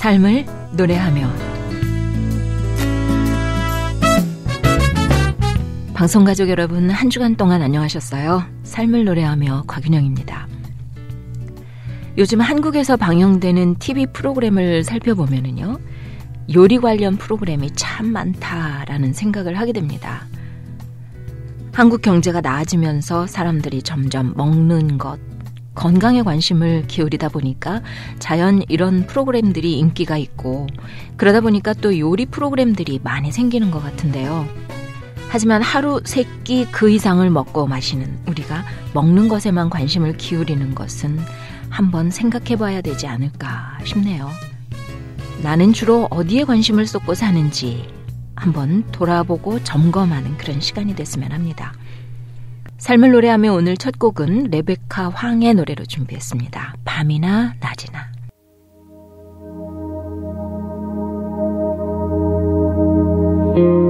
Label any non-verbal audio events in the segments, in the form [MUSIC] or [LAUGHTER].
삶을 노래하며 방송가족 여러분 한 주간 동안 안녕하셨어요. 삶을 노래하며 곽윤영입니다. 요즘 한국에서 방영되는 TV 프로그램을 살펴보면요. 요리 관련 프로그램이 참 많다라는 생각을 하게 됩니다. 한국 경제가 나아지면서 사람들이 점점 먹는 것, 건강에 관심을 기울이다 보니까 자연 이런 프로그램들이 인기가 있고 그러다 보니까 또 요리 프로그램들이 많이 생기는 것 같은데요. 하지만 하루 세 끼 그 이상을 먹고 마시는 우리가 먹는 것에만 관심을 기울이는 것은 한번 생각해 봐야 되지 않을까 싶네요. 나는 주로 어디에 관심을 쏟고 사는지 한번 돌아보고 점검하는 그런 시간이 됐으면 합니다. 삶을 노래하며 오늘 첫 곡은 레베카 황의 노래로 준비했습니다. 밤이나 낮이나. 음.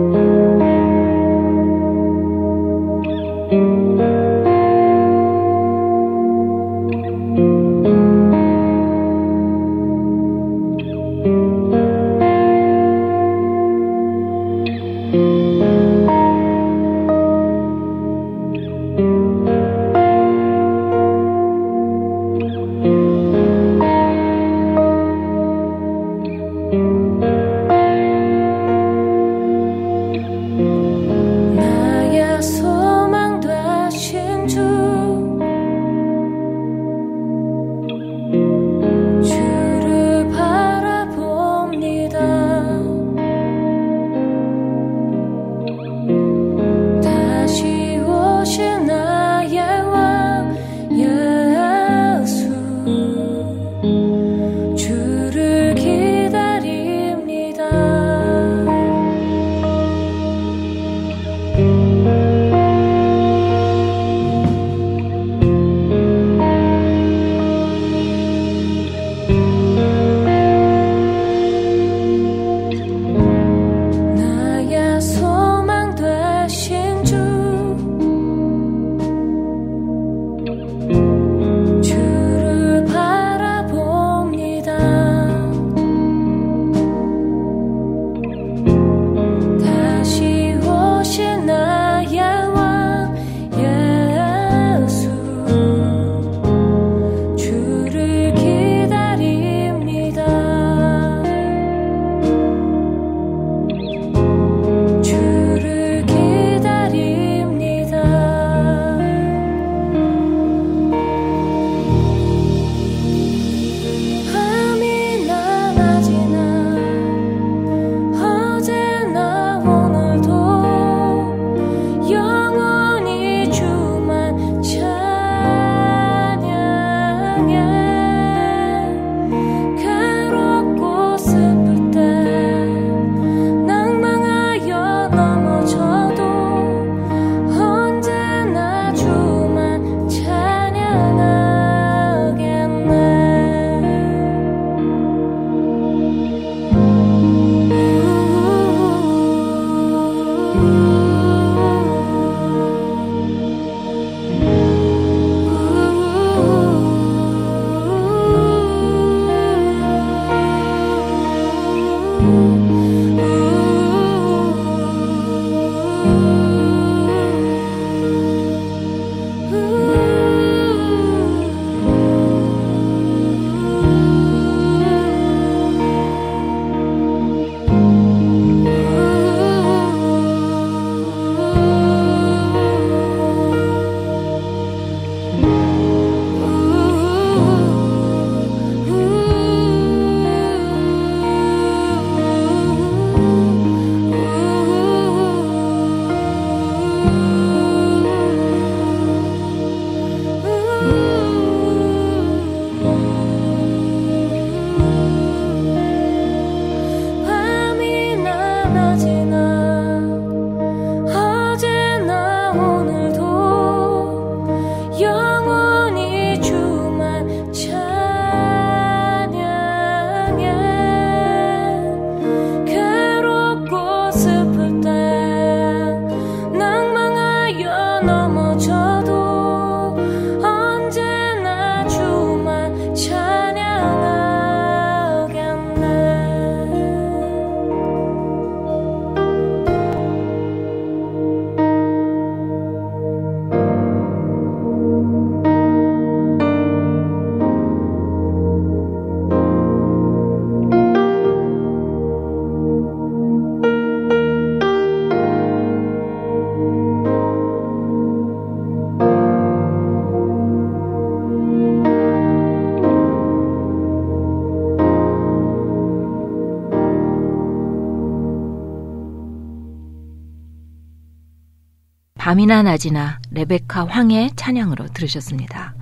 밤이나 낮이나 레베카 황의 찬양으로 들으셨습니다.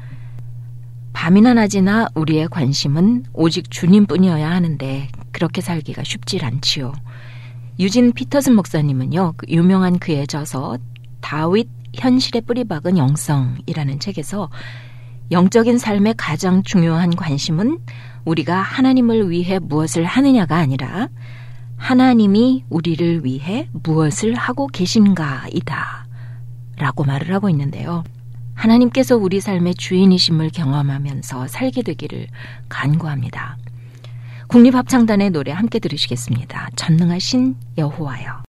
밤이나 낮이나 우리의 관심은 오직 주님뿐이어야 하는데 그렇게 살기가 쉽질 않지요. 유진 피터슨 목사님은요, 그 유명한 그의 저서 다윗 현실의 뿌리박은 영성이라는 책에서 영적인 삶의 가장 중요한 관심은 우리가 하나님을 위해 무엇을 하느냐가 아니라 하나님이 우리를 위해 무엇을 하고 계신가이다. 라고 말을 하고 있는데요. 하나님께서 우리 삶의 주인이심을 경험하면서 살게 되기를 간구합니다. 국립합창단의 노래 함께 들으시겠습니다. 전능하신 여호와여.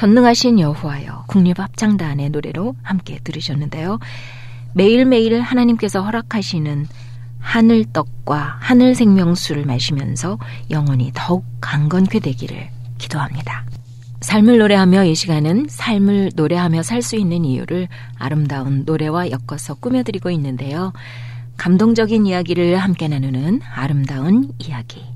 전능하신 여호와여 국립합창단의 노래로 함께 들으셨는데요. 매일매일 하나님께서 허락하시는 하늘 떡과 하늘 생명수를 마시면서 영혼이 더욱 강건케 되기를 기도합니다. 삶을 노래하며 이 시간은 삶을 노래하며 살 수 있는 이유를 아름다운 노래와 엮어서 꾸며드리고 있는데요. 감동적인 이야기를 함께 나누는 아름다운 이야기.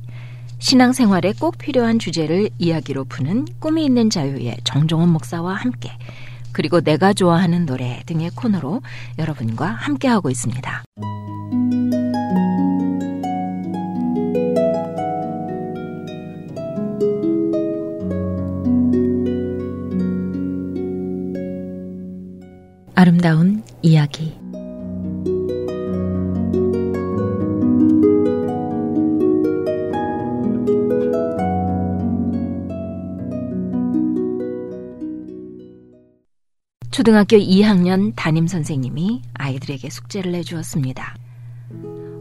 신앙생활에 꼭 필요한 주제를 이야기로 푸는 꿈이 있는 자유의 정종원 목사와 함께 그리고 내가 좋아하는 노래 등의 코너로 여러분과 함께하고 있습니다. 초등학교 2학년 담임 선생님이 아이들에게 숙제를 내주었습니다.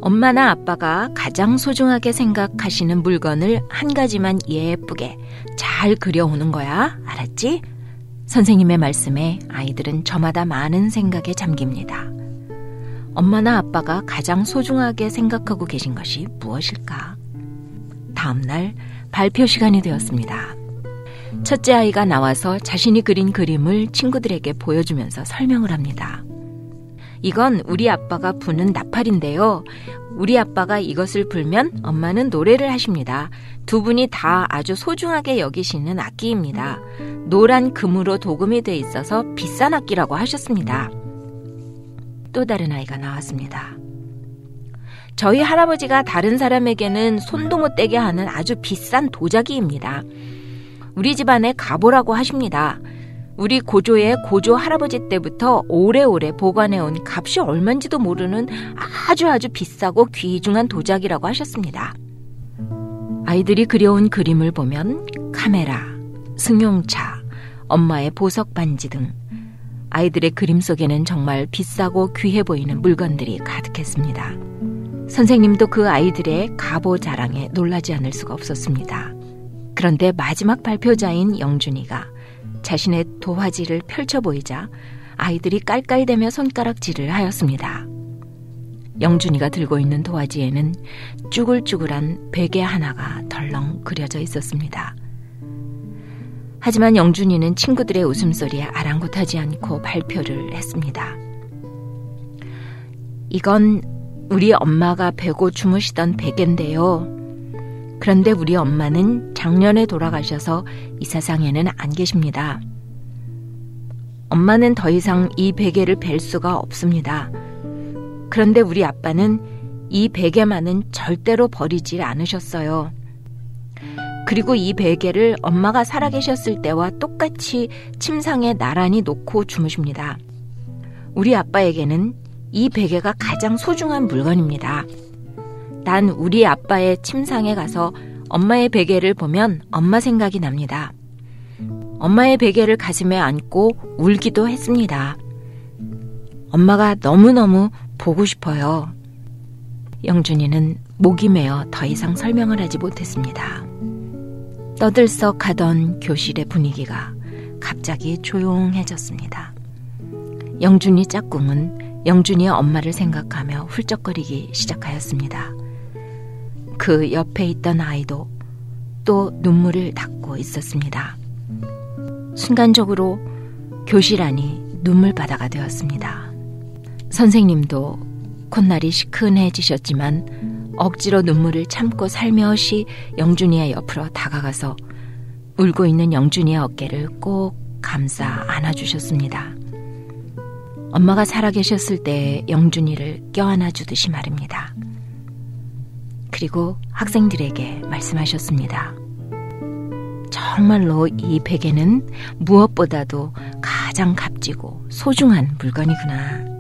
엄마나 아빠가 가장 소중하게 생각하시는 물건을 한 가지만 예쁘게 잘 그려오는 거야. 알았지? 선생님의 말씀에 아이들은 저마다 많은 생각에 잠깁니다. 엄마나 아빠가 가장 소중하게 생각하고 계신 것이 무엇일까? 다음날 발표 시간이 되었습니다. 첫째 아이가 나와서 자신이 그린 그림을 친구들에게 보여주면서 설명을 합니다. 이건 우리 아빠가 부는 나팔인데요. 우리 아빠가 이것을 불면 엄마는 노래를 하십니다. 두 분이 다 아주 소중하게 여기시는 악기입니다. 노란 금으로 도금이 돼 있어서 비싼 악기라고 하셨습니다. 또 다른 아이가 나왔습니다. 저희 할아버지가 다른 사람에게는 손도 못 대게 하는 아주 비싼 도자기입니다. 우리 집안에 가보라고 하십니다. 우리 고조의 고조 할아버지 때부터 오래오래 보관해온 값이 얼만지도 모르는 아주 아주 비싸고 귀중한 도자기라고 하셨습니다. 아이들이 그려온 그림을 보면 카메라, 승용차, 엄마의 보석 반지 등 아이들의 그림 속에는 정말 비싸고 귀해 보이는 물건들이 가득했습니다. 선생님도 그 아이들의 가보 자랑에 놀라지 않을 수가 없었습니다. 그런데 마지막 발표자인 영준이가 자신의 도화지를 펼쳐 보이자 아이들이 깔깔대며 손가락질을 하였습니다. 영준이가 들고 있는 도화지에는 쭈글쭈글한 베개 하나가 덜렁 그려져 있었습니다. 하지만 영준이는 친구들의 웃음소리에 아랑곳하지 않고 발표를 했습니다. 이건 우리 엄마가 베고 주무시던 베개인데요. 그런데 우리 엄마는 작년에 돌아가셔서 이 세상에는 안 계십니다. 엄마는 더 이상 이 베개를 벨 수가 없습니다. 그런데 우리 아빠는 이 베개만은 절대로 버리질 않으셨어요. 그리고 이 베개를 엄마가 살아계셨을 때와 똑같이 침상에 나란히 놓고 주무십니다. 우리 아빠에게는 이 베개가 가장 소중한 물건입니다. 난 우리 아빠의 침상에 가서 엄마의 베개를 보면 엄마 생각이 납니다. 엄마의 베개를 가슴에 안고 울기도 했습니다. 엄마가 너무너무 보고 싶어요. 영준이는 목이 메어 더 이상 설명을 하지 못했습니다. 떠들썩하던 교실의 분위기가 갑자기 조용해졌습니다. 영준이 짝꿍은 영준이의 엄마를 생각하며 훌쩍거리기 시작하였습니다. 그 옆에 있던 아이도 또 눈물을 닦고 있었습니다. 순간적으로 교실 안이 눈물바다가 되었습니다. 선생님도 콧날이 시큰해지셨지만 억지로 눈물을 참고 살며시 영준이의 옆으로 다가가서 울고 있는 영준이의 어깨를 꼭 감싸 안아주셨습니다. 엄마가 살아계셨을 때 영준이를 껴안아 주듯이 말입니다. 그리고 학생들에게 말씀하셨습니다. 정말로 이 베개는 무엇보다도 가장 값지고 소중한 물건이구나.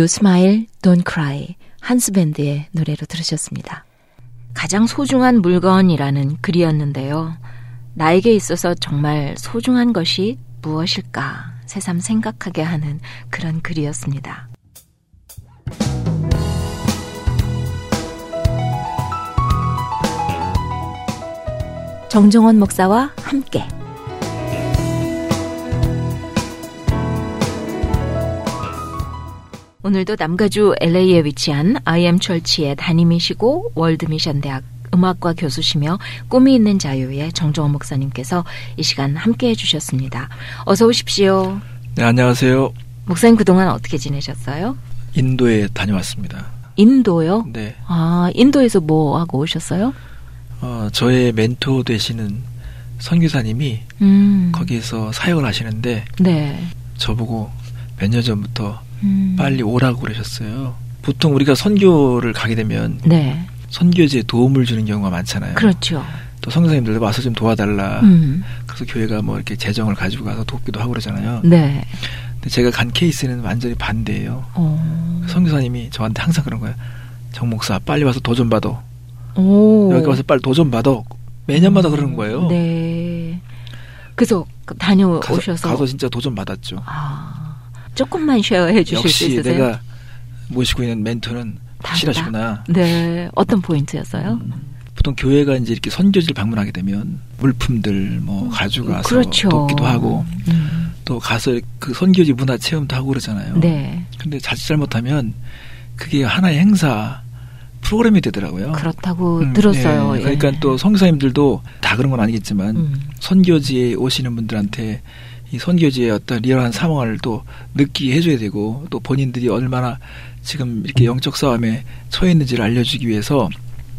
You Smile, Don't Cry 한스밴드의 노래로 들으셨습니다. 가장 소중한 물건이라는 글이었는데요. 나에게 있어서 정말 소중한 것이 무엇일까 새삼 생각하게 하는 그런 글이었습니다. 정정원 목사와 함께 오늘도 남가주 LA에 위치한 IM 철치의 담임이시고 월드미션 대학 음악과 교수시며 꿈이 있는 자유의 정정원 목사님께서 이 시간 함께 해주셨습니다. 어서 오십시오. 네, 안녕하세요. 목사님 그동안 어떻게 지내셨어요? 인도에 다녀왔습니다. 인도요? 네. 아, 인도에서 뭐 하고 오셨어요? 어, 저의 멘토 되시는 선교사님이 음. 거기에서 사역을 하시는데 네. 저보고 몇 년 전부터 음. 빨리 오라고 그러셨어요. 보통 우리가 선교를 가게 되면 네. 선교지에 도움을 주는 경우가 많잖아요. 그렇죠. 또 선교사님들도 와서 좀 도와달라. 음. 그래서 교회가 뭐 이렇게 재정을 가지고 가서 돕기도 하고 그러잖아요. 네. 근데 제가 간 케이스는 완전히 반대예요. 어. 선교사님이 저한테 항상 그런 거예요. 정 목사 빨리 와서 도전 받아. 오. 여기 와서 빨리 도전 받아. 매년마다 그러는 거예요. 네. 그래서 그 가서, 다녀오셔서 가서 진짜 도전 받았죠. 아, 조금만 쉐어해 주실 수 있으세요? 내가 모시고 있는 멘토는 확실하시구나. 네. 어떤 포인트였어요? 음, 보통 교회가 이제 이렇게 선교지를 방문하게 되면 물품들 뭐 가져가서 그렇죠. 돕기도 하고 음. 또 가서 그 선교지 문화 체험도 하고 그러잖아요. 네. 근데 자칫 잘못하면 그게 하나의 행사 프로그램이 되더라고요. 그렇다고 음, 들었어요. 예. 예. 그러니까 또 성사님들도 다 그런 건 아니겠지만 음. 선교지에 오시는 분들한테 이 선교지의 어떤 리얼한 상황을 또 느끼게 해줘야 되고 또 본인들이 얼마나 지금 이렇게 영적 싸움에 처해 있는지를 알려주기 위해서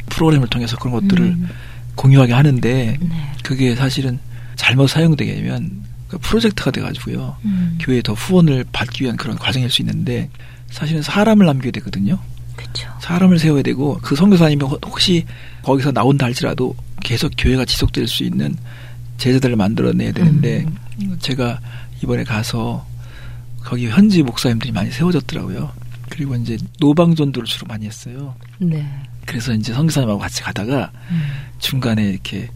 프로그램을 통해서 그런 것들을 음. 공유하게 하는데 네. 그게 사실은 잘못 사용되게 되면 그 프로젝트가 돼가지고요 음. 교회에 더 후원을 받기 위한 그런 과정일 수 있는데 사실은 사람을 남겨야 되거든요 그렇죠. 사람을 세워야 되고 그 선교사님이 혹- 혹시 거기서 나온다 할지라도 계속 교회가 지속될 수 있는 제자들을 만들어내야 되는데 음. 제가 이번에 가서 거기 현지 목사님들이 많이 세워졌더라고요. 그리고 이제 노방전도를 주로 많이 했어요. 네. 그래서 이제 선교사님하고 같이 가다가 음. 중간에 이렇게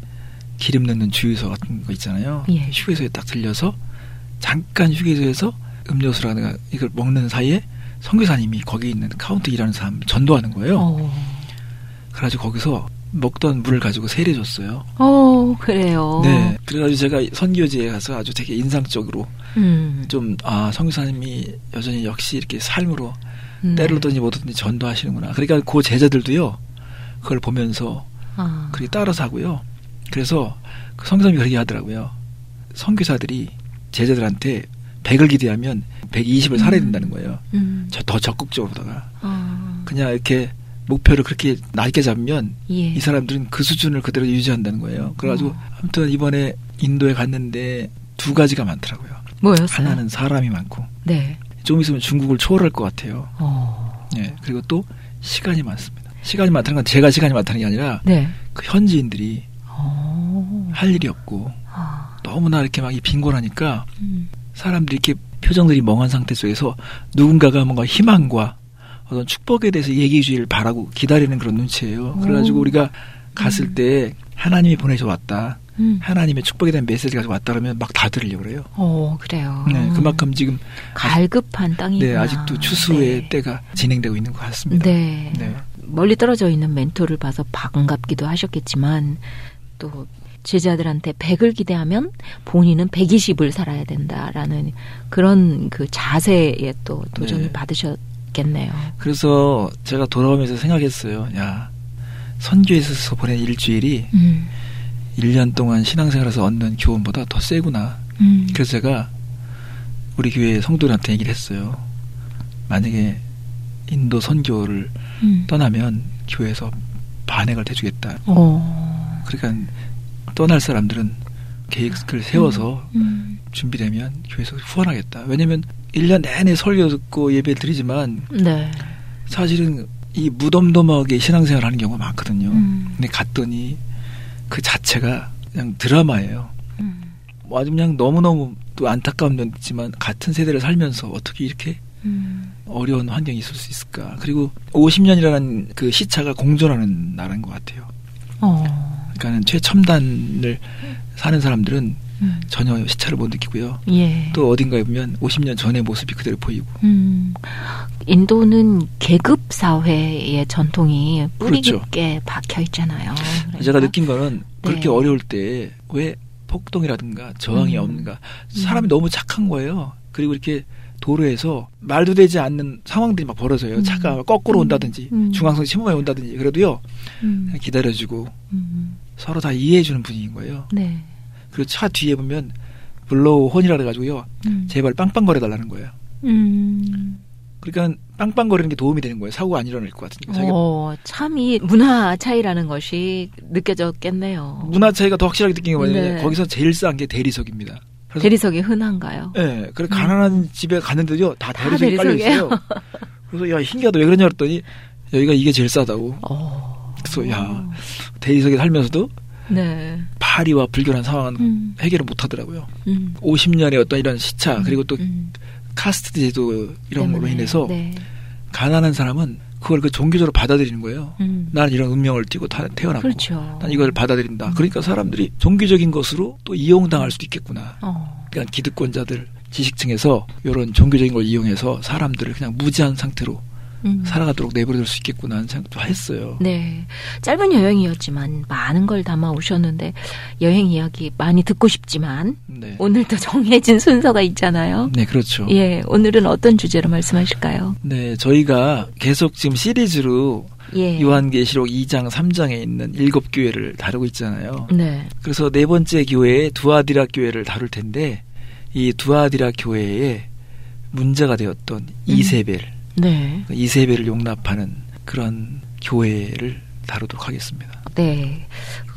기름 넣는 주유소 같은 거 있잖아요. 예. 휴게소에 딱 들려서 잠깐 휴게소에서 음료수라든가 이걸 먹는 사이에 선교사님이 거기 있는 카운터 일하는 사람 전도하는 거예요. 어. 그래가지고 거기서 먹던 물을 가지고 세례줬어요. 어, 그래요. 네. 그래가지고 제가 선교지에 가서 아주 되게 인상적으로 음. 좀, 아, 선교사님이 여전히 역시 이렇게 삶으로 네. 때로든지 뭐든지 전도하시는구나. 그러니까 그 제자들도요, 그걸 보면서 아. 그렇게 따라서 하고요. 그래서 그 선교사님이 그렇게 하더라고요. 선교사들이 제자들한테 100을 기대하면 120을 살아야 된다는 거예요. 음. 저더 적극적으로 보다가. 아. 그냥 이렇게 목표를 그렇게 낮게 잡으면 예. 이 사람들은 그 수준을 그대로 유지한다는 거예요. 그래가지고 어. 아무튼 이번에 인도에 갔는데 두 가지가 많더라고요. 뭐였어요? 하나는 사람이 많고 네. 좀 있으면 중국을 초월할 것 같아요. 어. 예. 그리고 또 시간이 많습니다. 시간이 많다는 건 제가 시간이 많다는 게 아니라 네. 그 현지인들이 어. 할 일이 없고 아. 너무나 이렇게 막 이 빈곤하니까 음. 사람들이 이렇게 표정들이 멍한 상태 속에서 누군가가 뭔가 희망과 어떤 축복에 대해서 얘기해 주기를 바라고 기다리는 그런 눈치예요. 그래가지고 오. 우리가 갔을 때 하나님이 보내셔 왔다. 음. 하나님의 축복에 대한 메시지 가지고 왔다 그러면 막 다 들으려고 그래요. 어, 그래요. 네, 그만큼 지금 갈급한 땅이구나. 네, 아직도 추수의 네. 때가 진행되고 있는 것 같습니다. 네. 네. 멀리 떨어져 있는 멘토를 봐서 반갑기도 하셨겠지만 또 제자들한테 100을 기대하면 본인은 120을 살아야 된다라는 그런 그 자세에 또 도전을 네. 받으셨 겠네요. 그래서 제가 돌아오면서 생각했어요. 야, 선교에서 보낸 일주일이 음. 1년 동안 신앙생활에서 얻는 교훈보다 더 세구나. 음. 그래서 제가 우리 교회 성도들한테 얘기를 했어요. 만약에 인도 선교를 음. 떠나면 교회에서 반액을 대주겠다. 어. 그러니까 떠날 사람들은 계획을 세워서 음. 준비되면 교회에서 후원하겠다. 왜냐면 1년 내내 설교 듣고 예배 드리지만 네. 사실은 이 무덤덤하게 신앙생활 하는 경우가 많거든요. 음. 근데 갔더니 그 자체가 그냥 드라마예요. 음. 뭐 아주 그냥 너무너무 또 안타까운 면도 있지만 같은 세대를 살면서 어떻게 이렇게 음. 어려운 환경이 있을 수 있을까. 그리고 50년이라는 그 시차가 공존하는 나라인 것 같아요. 어. 그러니까는 최첨단을 사는 사람들은 음. 전혀 시차를 못 느끼고요. 예. 또 어딘가에 보면 50년 전의 모습이 그대로 보이고. 음. 인도는 계급 사회의 전통이 뿌리 그렇죠. 깊게 박혀 있잖아요. 그러니까. 제가 느낀 거는 그렇게 네. 어려울 때 왜 폭동이라든가 저항이 음. 없는가. 사람이 너무 착한 거예요. 그리고 이렇게 도로에서 말도 되지 않는 상황들이 막 벌어져요. 음. 차가 거꾸로 음. 온다든지 음. 중앙선 침범해 온다든지 그래도요 음. 그냥 기다려주고 음. 서로 다 이해해주는 분위기인 거예요. 네. 그리고 차 뒤에 보면 blow horn이라 그래가지고요 음. 제발 빵빵거려 달라는 거예요. 음. 그러니까 빵빵거리는 게 도움이 되는 거예요. 사고가 안 일어날 것 같으니까. 자기가 어, 참 이 문화 차이라는 것이 느껴졌겠네요. 문화 차이가 더 확실하게 느낀 게 뭐냐면 네. 거기서 제일 싼 게 대리석입니다. 대리석이 흔한가요? 예, 그래 가난한 집에 갔는데요 다 다 대리석이 깔려? 있어요. 그래서 야 신기하다 왜 그러냐 그랬더니 여기가 이게 제일 싸다고. 어. 그래서 야 대리석에 살면서도 네. 파리와 불결한 상황은 음. 해결을 못 하더라고요. 음. 50년의 어떤 이런 시차 그리고 또 음. 카스트 제도 이런 걸로. 인해서 네. 가난한 사람은 그걸 그 종교적으로 받아들이는 거예요. 음. 나는 이런 운명을 띠고 타- 태어났고 그렇죠. 난 이걸 받아들인다. 그러니까 사람들이 종교적인 것으로 또 이용당할 수도 있겠구나. 어. 그러니까 기득권자들 지식층에서 이런 종교적인 걸 이용해서 사람들을 그냥 무지한 상태로 음. 살아가도록 내버려둘 수 있겠구나 하는 생각도 했어요. 네. 짧은 여행이었지만 많은 걸 담아 오셨는데 여행 이야기 많이 듣고 싶지만 네. 오늘도 [LAUGHS] 정해진 순서가 있잖아요. 네, 그렇죠. 예, 오늘은 어떤 주제로 말씀하실까요? 네, 저희가 계속 지금 시리즈로 예. 요한계시록 2장, 3장에 있는 일곱 교회를 다루고 있잖아요. 네. 그래서 네 번째 교회에 두아디라 교회를 다룰 텐데 이 두아디라 교회에 문제가 되었던 이세벨, 네. 이세벨을 용납하는 그런 교회를 다루도록 하겠습니다. 네.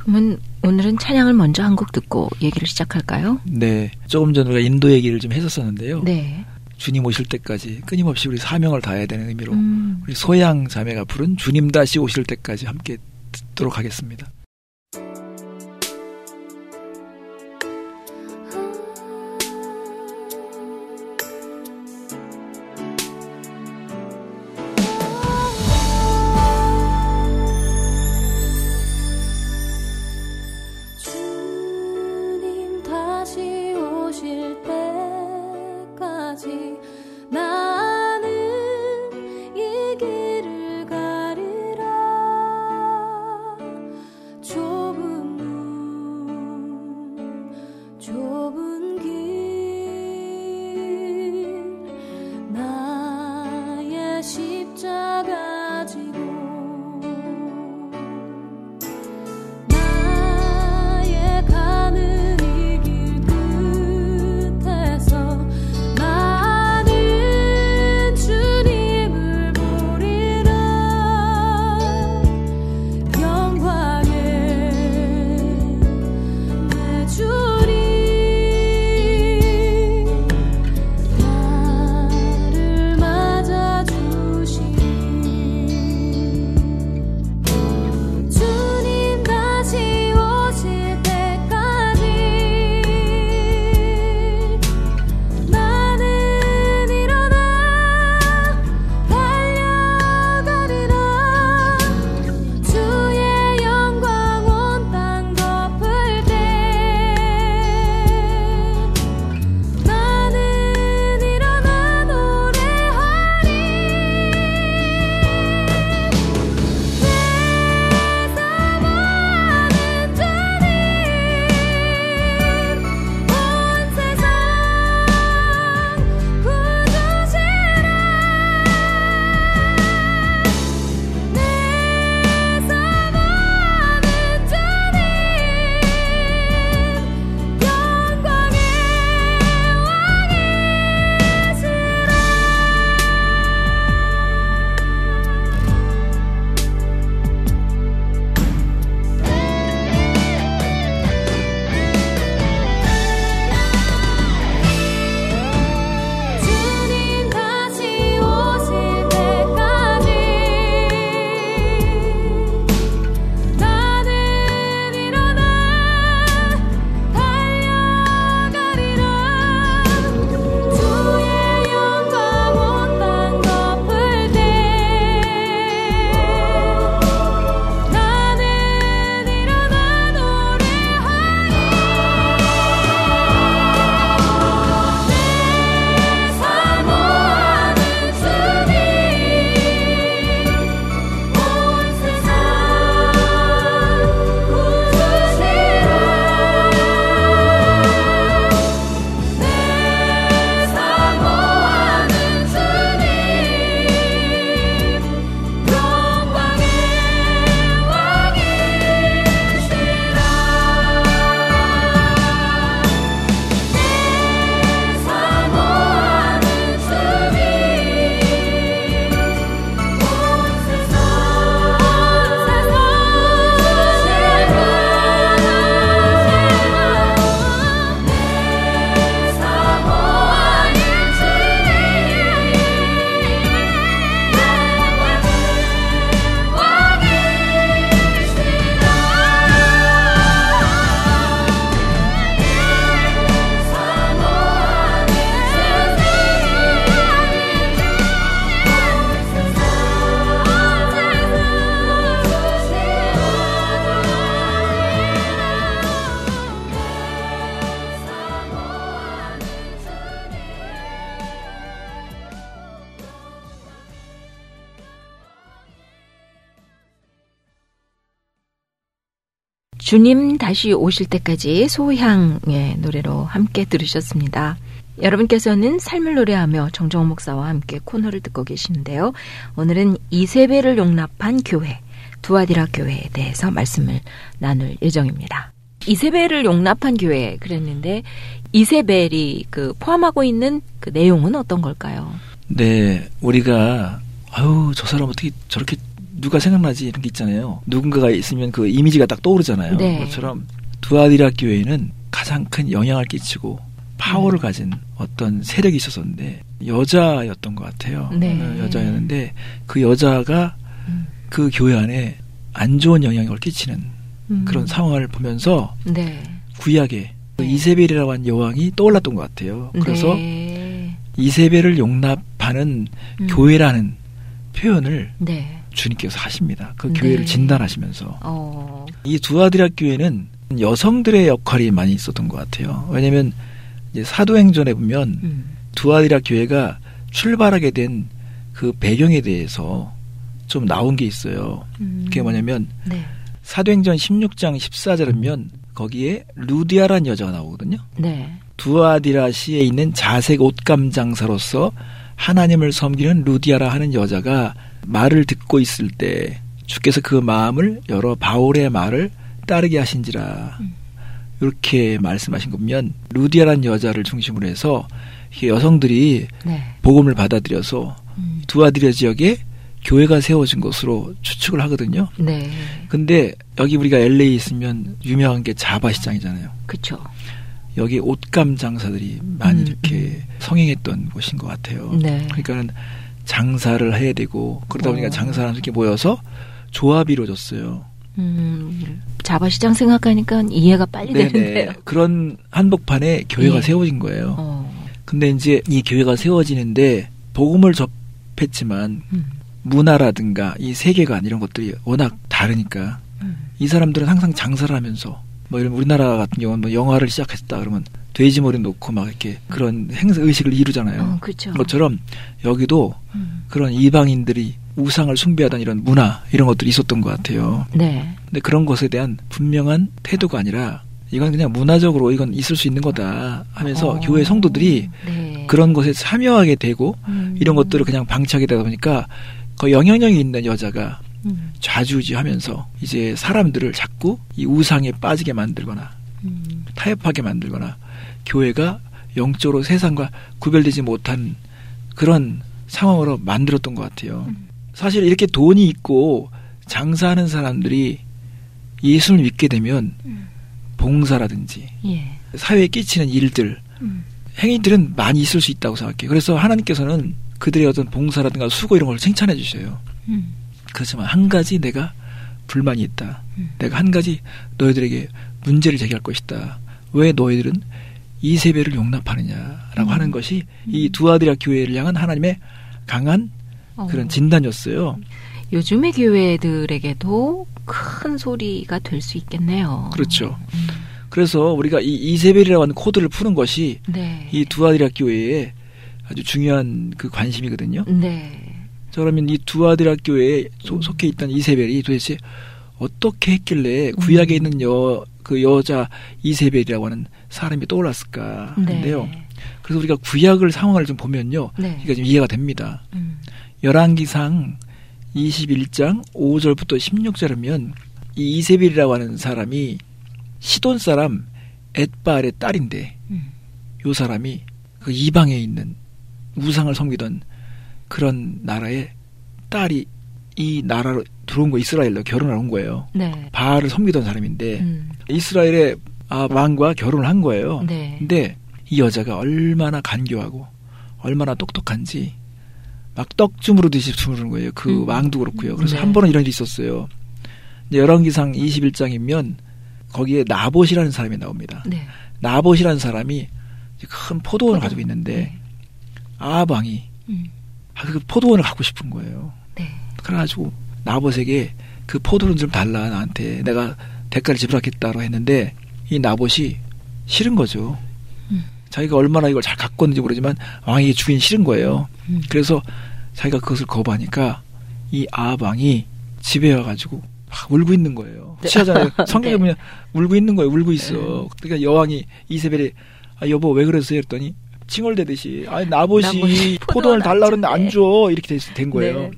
그러면 오늘은 찬양을 먼저 한 곡 듣고 얘기를 시작할까요? 네, 조금 전에 우리가 인도 얘기를 좀 했었었는데요. 네. 주님 오실 때까지 끊임없이 우리 사명을 다해야 되는 의미로 음. 우리 소양 자매가 부른 주님 다시 오실 때까지 함께 듣도록 하겠습니다. 주님 다시 오실 때까지 소향의 노래로 함께 들으셨습니다. 여러분께서는 삶을 노래하며 정정 목사와 함께 코너를 듣고 계시는데요. 오늘은 이세배를 용납한 교회, 두아디라 교회에 대해서 말씀을 나눌 예정입니다. 이세벨을 용납한 교회 그랬는데 이세벨이 그 포함하고 있는 그 내용은 어떤 걸까요? 네, 우리가 아유 저 사람 어떻게 저렇게 누가 생각나지 이런 게 있잖아요. 누군가가 있으면 그 이미지가 딱 떠오르잖아요. 네. 그것처럼 두아디라 교회는 가장 큰 영향을 끼치고 파워를 가진 어떤 세력이 있었었는데 여자였던 것 같아요. 네. 어, 여자였는데 그 여자가 음. 그 교회 안에 안 좋은 영향을 끼치는 음. 그런 상황을 보면서 네. 구약에 그 네. 이세벨이라고 하는 여왕이 떠올랐던 것 같아요. 그래서 네. 이세벨을 용납하는 음. 교회라는 표현을 네. 주님께서 하십니다. 그 네. 교회를 진단하시면서 어. 이 두아디라 교회는 여성들의 역할이 많이 있었던 것 같아요. 왜냐하면 사도행전에 보면 음. 두아디라 교회가 출발하게 된 그 배경에 대해서 좀 나온 게 있어요. 음. 그게 뭐냐면 네. 사도행전 16장 14절에 보면 거기에 루디아란 여자가 나오거든요. 네. 두아디라시에 있는 자색 옷감 장사로서 하나님을 섬기는 루디아라 하는 여자가 말을 듣고 있을 때 주께서 그 마음을 열어 바울의 말을 따르게 하신지라 음. 이렇게 말씀하신 거 보면 루디아라는 여자를 중심으로 해서 여성들이 네. 복음을 받아들여서 음. 두아디라 지역에 교회가 세워진 것으로 추측을 하거든요. 네. 근데 여기 우리가 LA 있으면 유명한 게 자바 시장이잖아요. 그쵸. 여기 옷감 장사들이 많이 음, 이렇게 성행했던 곳인 것 같아요. 네. 그러니까는 장사를 해야 되고 그러다 보니까 어. 장사를 이렇게 모여서 조합이 이루어졌어요. 음. 자바시장 생각하니까 이해가 빨리 되는데요. 그런 한복판에 교회가 예. 세워진 거예요. 어. 근데 이제 이 교회가 세워지는데 복음을 접했지만 음. 문화라든가 이 세계관 이런 것들이 워낙 다르니까 음. 이 사람들은 항상 장사를 하면서 뭐 이런 우리나라 같은 경우는 뭐 영화를 시작했다 그러면 돼지 머리 놓고 막 이렇게 그런 행사 의식을 이루잖아요. 어, 그렇죠. 것처럼 여기도 음. 그런 이방인들이 우상을 숭배하던 이런 문화 이런 것들이 있었던 것 같아요. 네. 근데 그런 것에 대한 분명한 태도가 아니라 이건 그냥 문화적으로 이건 있을 수 있는 거다 하면서 어. 교회 성도들이 네. 그런 것에 참여하게 되고 음. 이런 것들을 그냥 방치하게 되다 보니까 그 영향력이 있는 여자가 음. 좌지우지하면서 이제 사람들을 자꾸 이 우상에 빠지게 만들거나 음. 타협하게 만들거나 교회가 영적으로 세상과 구별되지 못한 그런 상황으로 만들었던 것 같아요. 음. 사실 이렇게 돈이 있고 장사하는 사람들이 예수를 믿게 되면 음. 봉사라든지 예. 사회에 끼치는 일들, 음. 행위들은 많이 있을 수 있다고 생각해요. 그래서 하나님께서는 그들의 어떤 봉사라든가 수고 이런 걸 칭찬해 주셔요. 음. 그렇지만 한 가지 내가 불만이 있다. 음. 내가 한 가지 너희들에게 문제를 제기할 것이다. 왜 너희들은 이 세배를 용납하느냐라고 음. 하는 것이 이 두아디라 교회를 향한 하나님의 강한 어. 그런 진단이었어요. 요즘의 교회들에게도 큰 소리가 될 수 있겠네요. 그렇죠. 음. 그래서 우리가 이 이세벨이라고 하는 코드를 푸는 것이 네. 이 두아디라 교회의 아주 중요한 그 관심이거든요. 네. 자, 그러면 이 두아디라 교회에 소- 속해 있던 이세벨이 도대체 어떻게 했길래 구약에 음. 있는 여, 그 여자 이세벨이라고 하는 사람이 떠올랐을까 하는데요. 네. 그래서 우리가 구약을 상황을 좀 보면요. 네. 이게 좀 이해가 됩니다. 음. 열왕기상 21장 5절부터 16절이면 이 이세벨이라고 하는 사람이 시돈 사람 엣바알의 딸인데 음. 요 사람이 그 이방에 있는 우상을 섬기던 그런 나라의 딸이 이 나라로 들어온 거 이스라엘로 결혼을 한 거예요. 네. 바알을 섬기던 사람인데 음. 이스라엘의 아, 왕과 결혼을 한 거예요. 네. 근데 이 여자가 얼마나 간교하고 얼마나 똑똑한지 막 떡 주무르듯이 주무르는 거예요. 그 음. 왕도 그렇고요. 그래서 네. 한 번은 이런 일이 있었어요. 열왕기상 21장이면 거기에 나봇이라는 사람이 나옵니다. 네. 나봇이라는 사람이 큰 포도원을 포도. 가지고 있는데 네. 아합 왕이 음. 아, 그 포도원을 갖고 싶은 거예요. 네. 그래가지고 나봇에게 그 포도는 좀 달라 나한테 내가 대가를 지불하겠다고 했는데 이 나봇이 싫은 거죠. 음. 자기가 얼마나 이걸 잘 갖고 있는지 모르지만 왕에게 주긴 싫은 거예요. 음. 그래서 자기가 그것을 거부하니까 이 아합 왕이 집에 와가지고 막 울고 있는 거예요. 네. 취하잖아요. [LAUGHS] 성경에 네. 보면 울고 있는 거예요. 울고 있어. 그러니까 여왕이 이세벨이 아 여보 왜 그러세요? 했더니 칭얼대듯이 아 나보시 포도를 달라 안 그러는데 줘. 안 네. 줘. 이렇게 돼- 된 거예요. 네.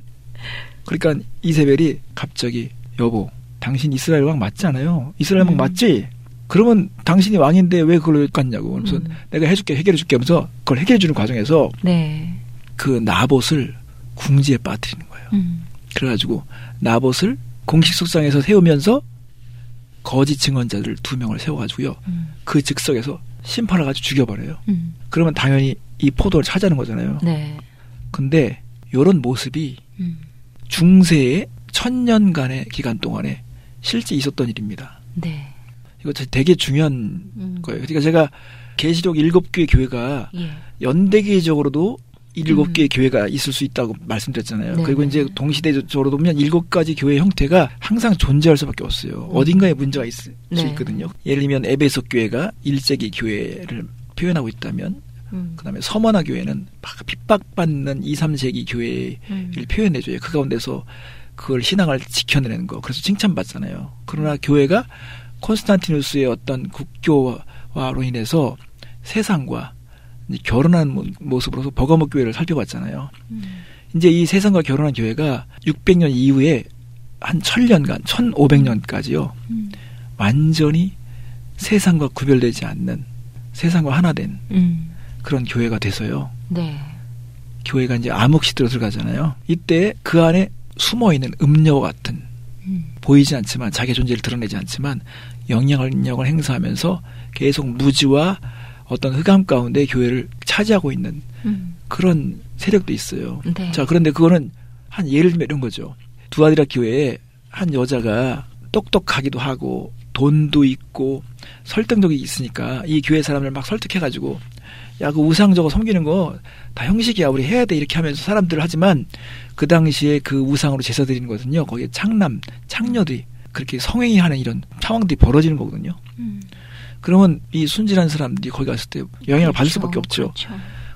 그러니까 이세벨이 갑자기 여보 당신 이스라엘 왕 맞지 않아요? 이스라엘 왕 음. 맞지? 그러면 당신이 왕인데 왜 그걸 갔냐고. 그래서 음. 내가 해줄게 해결해줄게 하면서 그걸 해결해주는 과정에서 네. 그 나봇을 궁지에 빠뜨리는 거예요. 음. 그래가지고 나봇을 공식 석상에서 세우면서 거짓 증언자들 두 명을 세워가지고요. 음. 그 즉석에서 심판을 가지고 죽여버려요. 음. 그러면 당연히 이 포도를 차지하는 거잖아요. 네. 근데 요런 모습이 음. 중세의 천년간의 기간 동안에 실제 있었던 일입니다. 네. 이거 되게 중요한 음. 거예요. 그러니까 제가 계시록 일곱 개의 교회가 예. 연대계적으로도 일곱 음. 개의 교회가 있을 수 있다고 말씀드렸잖아요. 네, 그리고 네. 이제 동시대적으로 보면 일곱 가지 교회 형태가 항상 존재할 수밖에 없어요. 음. 어딘가에 문제가 있을 수 네. 있거든요. 예를 들면 에베소 교회가 일제기 교회를 표현하고 있다면 음. 그다음에 서머나 교회는 막 핍박받는 2, 3세기 교회를 음. 표현해줘요. 그 가운데서 그걸 신앙을 지켜내는 거. 그래서 칭찬받잖아요. 그러나 교회가 콘스탄티누스의 어떤 국교화로 인해서 세상과 결혼한 모- 모습으로서 버거목 교회를 살펴봤잖아요. 음. 이제 이 세상과 결혼한 교회가 600년 이후에 한 1000년간, 1500년까지요. 음. 완전히 세상과 구별되지 않는 세상과 하나 된 음. 그런 교회가 돼서요. 네. 교회가 이제 암흑 시대로 들어가잖아요. 이때 그 안에 숨어 있는 음녀와 같은 음. 보이지 않지만 자기 존재를 드러내지 않지만 영향력을 행사하면서 계속 무지와 어떤 흑암 가운데 교회를 차지하고 있는 음. 그런 세력도 있어요. 네. 자, 그런데 그거는 한 예를 들면 이런 거죠. 두아디라 교회에 한 여자가 똑똑하기도 하고 돈도 있고 설득력이 있으니까 이 교회 사람을 막 설득해가지고 야, 그 우상 저거 섬기는 거 다 형식이야. 우리 해야 돼. 이렇게 하면서 사람들을 하지만 그 당시에 그 우상으로 제사 드리는 거거든요. 거기에 창남, 창녀들이 그렇게 성행위 하는 이런 상황들이 벌어지는 거거든요. 음. 그러면 이 순진한 사람들이 거기 갔을 때 영향을 받을 그렇죠. 수밖에 없죠. 그렇죠.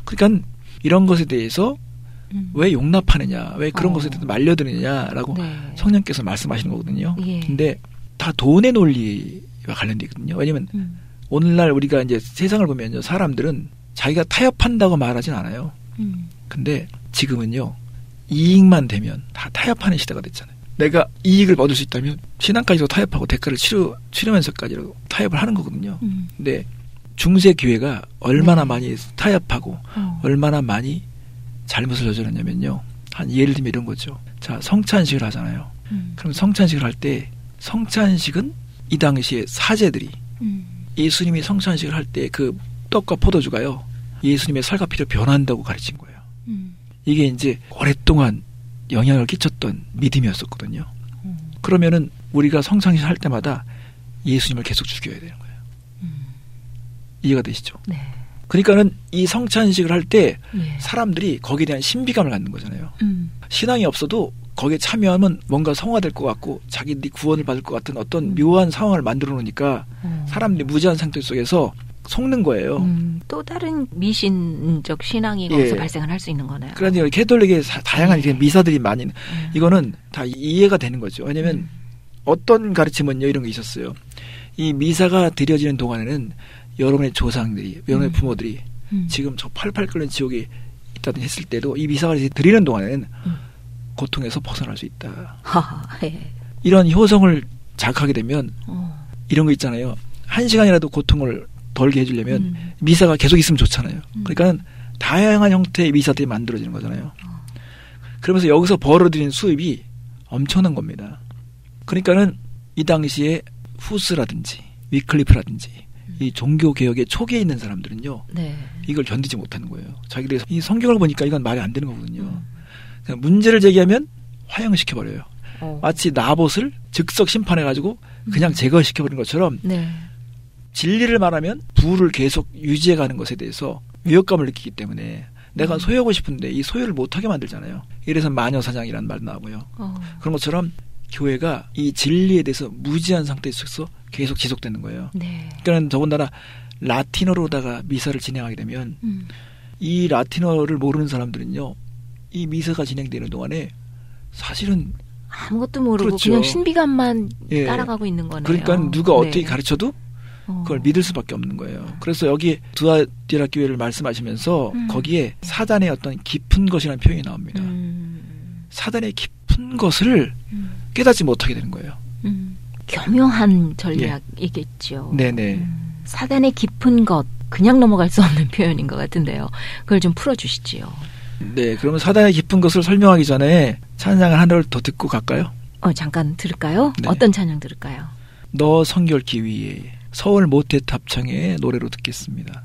그러니까 이런 것에 대해서 음. 왜 용납하느냐, 왜 그런 어. 것에 대해서 말려드느냐라고 네. 성령께서 말씀하시는 거거든요. 예. 근데 다 돈의 논리와 관련돼 있거든요. 왜냐면 음. 오늘날 우리가 이제 세상을 보면요, 사람들은 자기가 타협한다고 말하진 않아요. 음. 근데 지금은요, 이익만 되면 다 타협하는 시대가 됐잖아요. 내가 이익을 얻을 수 있다면 신앙까지도 타협하고 대가를 치르, 치르면서까지도 타협을 하는 거거든요. 음. 근데 중세 교회가 얼마나 네. 많이 타협하고 어. 얼마나 많이 잘못을 저질렀냐면요. 한 예를 들면 이런 거죠. 자, 성찬식을 하잖아요. 음. 그럼 성찬식을 할 때 성찬식은 이 당시에 사제들이 음. 예수님이 성찬식을 할 때 그 떡과 포도주가요. 예수님의 살과 피를 변한다고 가르친 거예요. 음. 이게 이제 오랫동안 영향을 끼쳤던 믿음이었었거든요. 음. 그러면은 우리가 성찬식 할 때마다 예수님을 계속 죽여야 되는 거예요. 음. 이해가 되시죠? 네. 그러니까는 이 성찬식을 할때 예. 사람들이 거기에 대한 신비감을 갖는 거잖아요. 음. 신앙이 없어도 거기에 참여하면 뭔가 성화될 것 같고 자기들이 구원을 받을 것 같은 어떤 음. 묘한 상황을 만들어 놓으니까 어. 사람들이 무지한 상태 속에서 속는 거예요. 음, 또 다른 미신적 신앙이 예. 거기서 발생을 할 수 있는 거네요. 그러니까 캐톨릭의 사- 다양한 네. 미사들이 많이 음. 이거는 다 이해가 되는 거죠. 왜냐면 음. 어떤 가르침은요 이런 게 있었어요. 이 미사가 드려지는 동안에는 여러분의 조상들이, 여러분의 음. 부모들이 음. 지금 저 팔팔 끓는 지옥에 있다든지 했을 때도 이 미사가 드리는 동안에는 음. 고통에서 벗어날 수 있다. 예. 이런 효성을 자극하게 되면 어. 이런 거 있잖아요. 한 시간이라도 고통을 덜게 해주려면 음. 미사가 계속 있으면 좋잖아요. 음. 그러니까 다양한 형태의 미사들이 만들어지는 거잖아요. 어. 그러면서 여기서 벌어들인 수입이 엄청난 겁니다. 그러니까는 이 당시에 후스라든지 위클리프라든지 이 종교 개혁의 초기에 있는 사람들은요 네. 이걸 견디지 못하는 거예요. 자기들이 이 성경을 보니까 이건 말이 안 되는 거거든요. 음. 그냥 문제를 제기하면 화형시켜 버려요. 어. 마치 나봇을 즉석 심판해 가지고 그냥 음. 제거시켜 버리는 것처럼 네. 진리를 말하면 부를 계속 유지해 가는 것에 대해서 위협감을 느끼기 때문에 내가 음. 소유하고 싶은데 이 소유를 못하게 만들잖아요. 이래서 마녀사냥이라는 말도 나오고요. 어. 그런 것처럼 교회가 이 진리에 대해서 무지한 상태에서 계속 지속되는 거예요. 네. 그러니까 더군다나 라틴어로다가 미사를 진행하게 되면 음. 이 라틴어를 모르는 사람들은요, 이 미사가 진행되는 동안에 사실은 아무것도 모르고 그렇죠. 그냥 신비감만 예. 따라가고 있는 거네요. 그러니까 누가 네. 어떻게 가르쳐도 어. 그걸 믿을 수밖에 없는 거예요. 그래서 여기 두아디라 교회를 말씀하시면서 음. 거기에 사단의 어떤 깊은 것이라는 표현이 나옵니다. 음. 사단의 깊은 것을 음. 깨닫지 못하게 되는 거예요. 음. 교묘한 전략이겠죠. 예. 네네. 음. 사단의 깊은 것 그냥 넘어갈 수 없는 표현인 것 같은데요. 그걸 좀 풀어주시지요. 네, 그러면 사단의 깊은 것을 설명하기 전에 찬양을 하나를 더 듣고 갈까요? 어 잠깐 들을까요? 네. 어떤 찬양 들을까요? 너 성결 기 위에 서울 모태 합창의 노래로 듣겠습니다.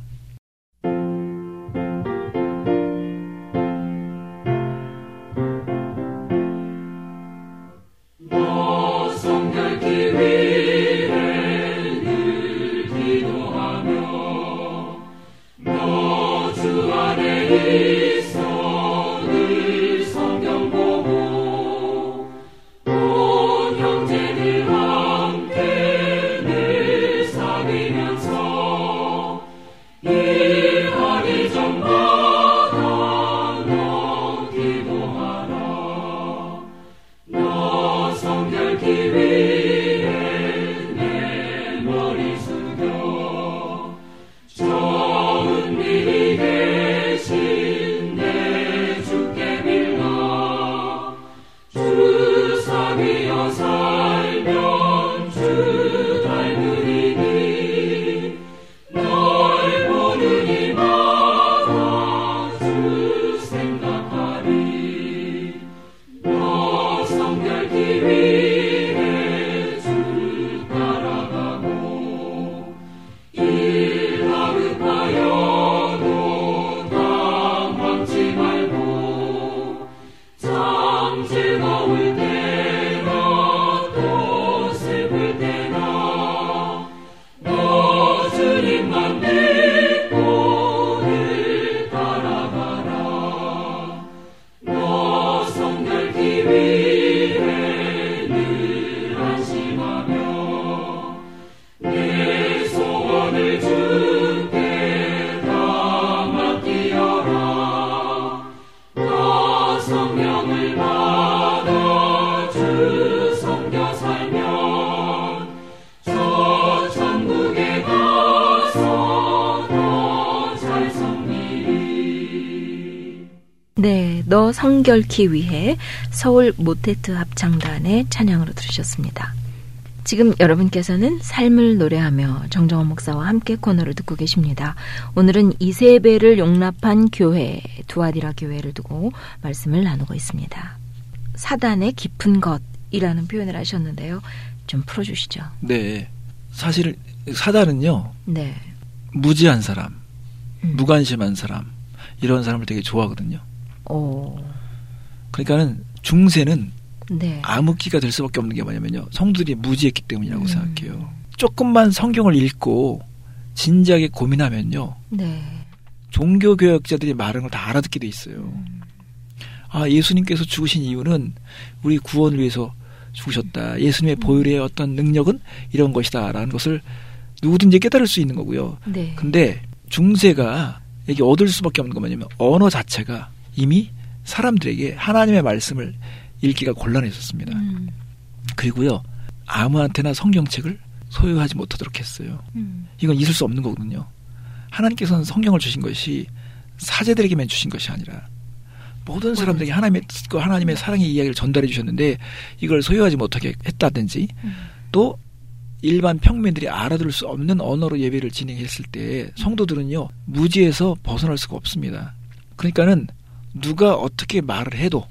너 성결키 위해 서울 모테트 합창단의 찬양으로 들으셨습니다. 지금 여러분께서는 삶을 노래하며 정정원 목사와 함께 코너를 듣고 계십니다. 오늘은 이세배를 용납한 교회, 두아디라 교회를 두고 말씀을 나누고 있습니다. 사단의 깊은 것이라는 표현을 하셨는데요. 좀 풀어주시죠. 네, 사실 사단은요 네. 무지한 사람, 음. 무관심한 사람 이런 사람을 되게 좋아하거든요. 오, 그러니까는 중세는 네. 암흑기가 될 수밖에 없는 게 뭐냐면요. 성도들이 무지했기 때문이라고 음. 생각해요. 조금만 성경을 읽고 진지하게 고민하면요. 네. 종교 교역자들이 말하는 걸 다 알아듣게 돼 있어요. 음. 아, 예수님께서 죽으신 이유는 우리 구원을 위해서 죽으셨다. 예수님의 음. 보혈의 어떤 능력은 이런 것이다. 라는 것을 누구든지 깨달을 수 있는 거고요. 네. 근데 중세가 여기 얻을 수밖에 없는 건 뭐냐면 언어 자체가 이미 사람들에게 하나님의 말씀을 읽기가 곤란했었습니다. 음. 그리고요 아무한테나 성경책을 소유하지 못하도록 했어요. 음. 이건 있을 수 없는 거거든요. 하나님께서는 성경을 주신 것이 사제들에게만 주신 것이 아니라 모든 사람들에게 하나님의 뜻과 하나님의 사랑의 이야기를 전달해 주셨는데 이걸 소유하지 못하게 했다든지 음. 또 일반 평민들이 알아들을 수 없는 언어로 예배를 진행했을 때 성도들은요 무지에서 벗어날 수가 없습니다. 그러니까는 누가 어떻게 말을 해도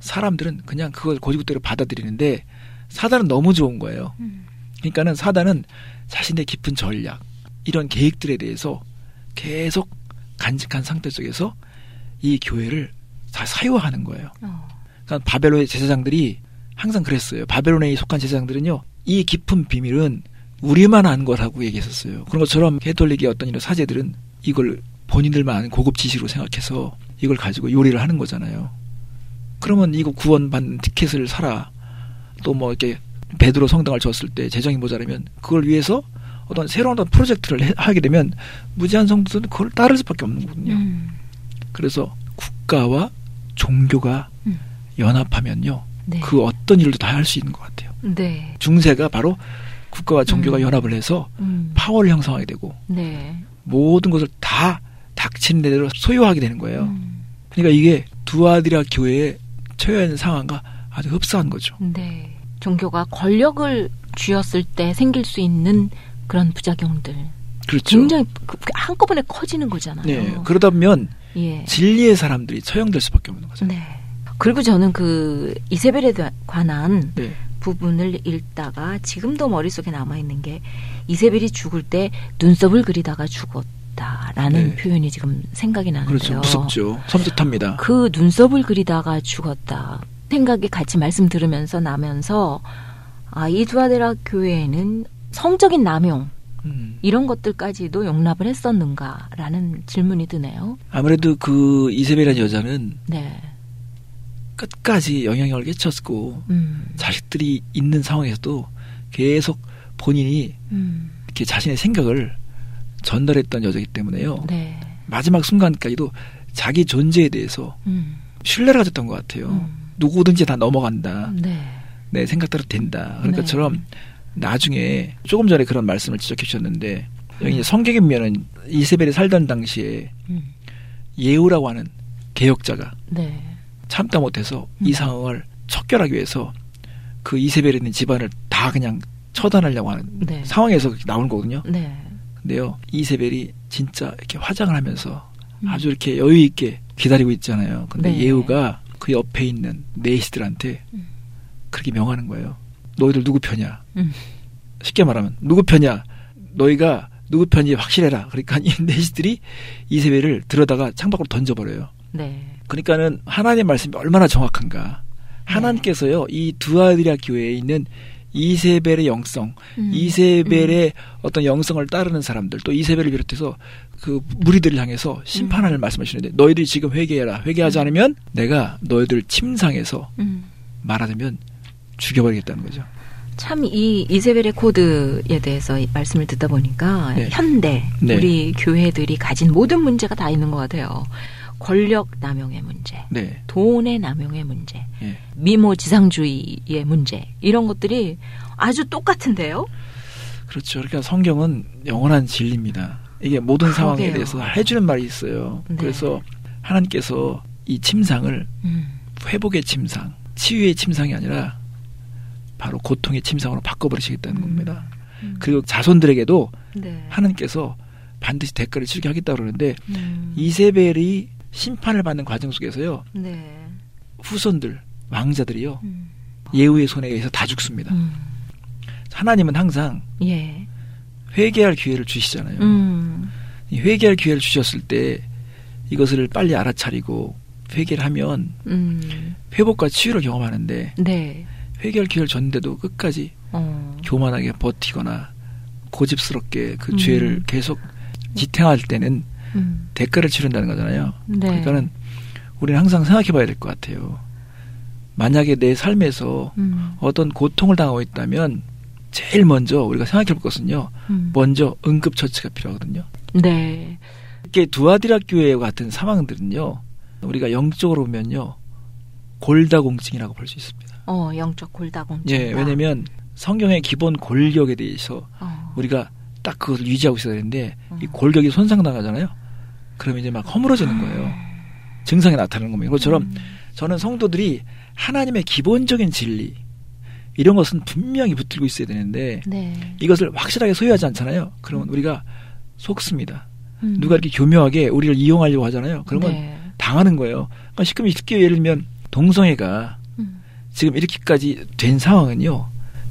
사람들은 그냥 그걸 고지고대로 받아들이는데 사단은 너무 좋은 거예요. 음. 그러니까는 사단은 자신의 깊은 전략 이런 계획들에 대해서 계속 간직한 상태 속에서 이 교회를 다 사유하는 거예요. 어. 그러니까 바벨론의 제사장들이 항상 그랬어요. 바벨론에 속한 제사장들은요, 이 깊은 비밀은 우리만 아는 거라고 얘기했었어요. 그런 것처럼 캐톨릭의 어떤 이런 사제들은 이걸 본인들만 아는 고급 지식으로 생각해서 이걸 가지고 요리를 하는 거잖아요. 그러면 이거 구원받는 티켓을 사라. 또 뭐 이렇게 베드로 성당을 졌을 때 재정이 모자라면 그걸 위해서 어떤 새로운 어떤 프로젝트를 해- 하게 되면 무지한 성도들은 그걸 따를 수밖에 없는 거거든요. 음. 그래서 국가와 종교가 음. 연합하면요 네. 그 어떤 일도 다 할 수 있는 것 같아요. 네. 중세가 바로 국가와 종교가 음. 연합을 해서 음. 파워를 형성하게 되고 네. 모든 것을 다 닥치는 대로 소유하게 되는 거예요. 음. 그러니까 이게 두 아디라 교회에 처해 있는 상황과 아주 흡사한 거죠. 네. 종교가 권력을 쥐었을 때 생길 수 있는 그런 부작용들. 그렇죠. 굉장히 그- 그 한꺼번에 커지는 거잖아요. 네. 그러다 보면 예. 진리의 사람들이 처형될 수밖에 없는 거죠. 네. 그리고 저는 그 이세벨에 대- 관한 네. 부분을 읽다가 지금도 머릿속에 남아 있는 게 이세벨이 죽을 때 눈썹을 그리다가 죽었 다라는 네. 표현이 지금 생각이 나는데요. 그렇죠. 무섭죠. 섬찟합니다. 그 눈썹을 그리다가 죽었다 생각이 같이 말씀 들으면서 나면서 아, 이 두아데라 교회에는 성적인 남용 음. 이런 것들까지도 용납을 했었는가라는 질문이 드네요. 아무래도 그 이세벨이라는 여자는 네. 끝까지 영향력을 끼쳤고 음. 자식들이 있는 상황에서도 계속 본인이 음. 이렇게 자신의 생각을 전달했던 여자이기 때문에요. 네. 마지막 순간까지도 자기 존재에 대해서 음. 신뢰를 가졌던 것 같아요. 음. 누구든지 다 넘어간다. 네. 내 생각대로 된다. 그런 네. 나중에 조금 전에 그런 말씀을 지적해 주셨는데 여기 이제 성경에 보면은 이세벨이 살던 당시에 음. 예후라고 하는 개혁자가 네. 참다 못해서 음. 이 상황을 척결하기 위해서 그 이세벨에 있는 집안을 다 그냥 처단하려고 하는 네. 상황에서 나오는 거거든요. 네. 근데요, 이세벨이 진짜 이렇게 화장을 하면서 음. 아주 이렇게 여유 있게 기다리고 있잖아요. 근데 네. 예후가 그 옆에 있는 네이시들한테 음. 그렇게 명하는 거예요. 너희들 누구 편이야? 음. 쉽게 말하면 누구 편이야? 너희가 누구 편이 확실해라. 그러니까 이 [LAUGHS] 네이시들이 이세벨을 들어다가 창밖으로 던져버려요. 네. 그러니까는 하나님의 말씀이 얼마나 정확한가. 하나님께서요, 이 두아디라 교회에 있는 이세벨의 영성, 음. 이세벨의 어떤 영성을 따르는 사람들, 또 이세벨을 비롯해서 그 무리들을 향해서 심판하는 말씀하시는데, 너희들이 지금 회개해라. 회개하지 않으면 내가 너희들 침상에서 음. 말하자면 죽여버리겠다는 거죠. 참 이 이세벨의 코드에 대해서 이 말씀을 듣다 보니까 네. 현대 네. 우리 교회들이 가진 모든 문제가 다 있는 것 같아요. 권력 남용의 문제, 네. 돈의 남용의 문제, 예. 미모 지상주의의 문제 이런 것들이 아주 똑같은데요. 그렇죠. 그러니까 성경은 영원한 진리입니다. 이게 모든 상황에 그러게요. 대해서 해주는 말이 있어요. 네. 그래서 하나님께서 이 침상을 음. 회복의 침상, 치유의 침상이 아니라 바로 고통의 침상으로 바꿔버리시겠다는 음. 겁니다. 음. 그리고 자손들에게도 네. 하나님께서 반드시 대가를 치르게 하겠다 그러는데 음. 이세벨이 심판을 받는 과정 속에서요 네. 후손들 왕자들이요 음. 예후의 손에 의해서 다 죽습니다. 음. 하나님은 항상 예. 회개할 기회를 주시잖아요. 음. 이 회개할 기회를 주셨을 때 이것을 빨리 알아차리고 회개를 하면 음. 회복과 치유를 경험하는데 네. 회개할 기회를 줬는데도 끝까지 어. 교만하게 버티거나 고집스럽게 그 음. 죄를 계속 지탱할 때는 음. 대가를 치른다는 거잖아요. 네. 그러니까는 우리는 항상 생각해 봐야 될 것 같아요. 만약에 내 삶에서 음. 어떤 고통을 당하고 있다면 제일 먼저 우리가 생각해 볼 것은요. 음. 먼저 응급 처치가 필요하거든요. 네. 이렇게 두아디라 교회 같은 상황들은요. 우리가 영적으로 보면요. 골다공증이라고 볼 수 있습니다. 어, 영적 골다공증. 예, 왜냐면 성경의 기본 골격에 대해서 어. 우리가 딱 그것을 유지하고 있어야 되는데 이 음. 골격이 손상당하잖아요. 그러면 이제 막 허물어지는 거예요. 증상이 나타나는 겁니다. 그것처럼 음. 저는 성도들이 하나님의 기본적인 진리 이런 것은 분명히 붙들고 있어야 되는데 네. 이것을 확실하게 소유하지 않잖아요. 그러면 우리가 속습니다. 음. 누가 이렇게 교묘하게 우리를 이용하려고 하잖아요. 그러면 네. 당하는 거예요. 그러니까 쉽게 쉽게 예를 들면 동성애가 음. 지금 이렇게까지 된 상황은요.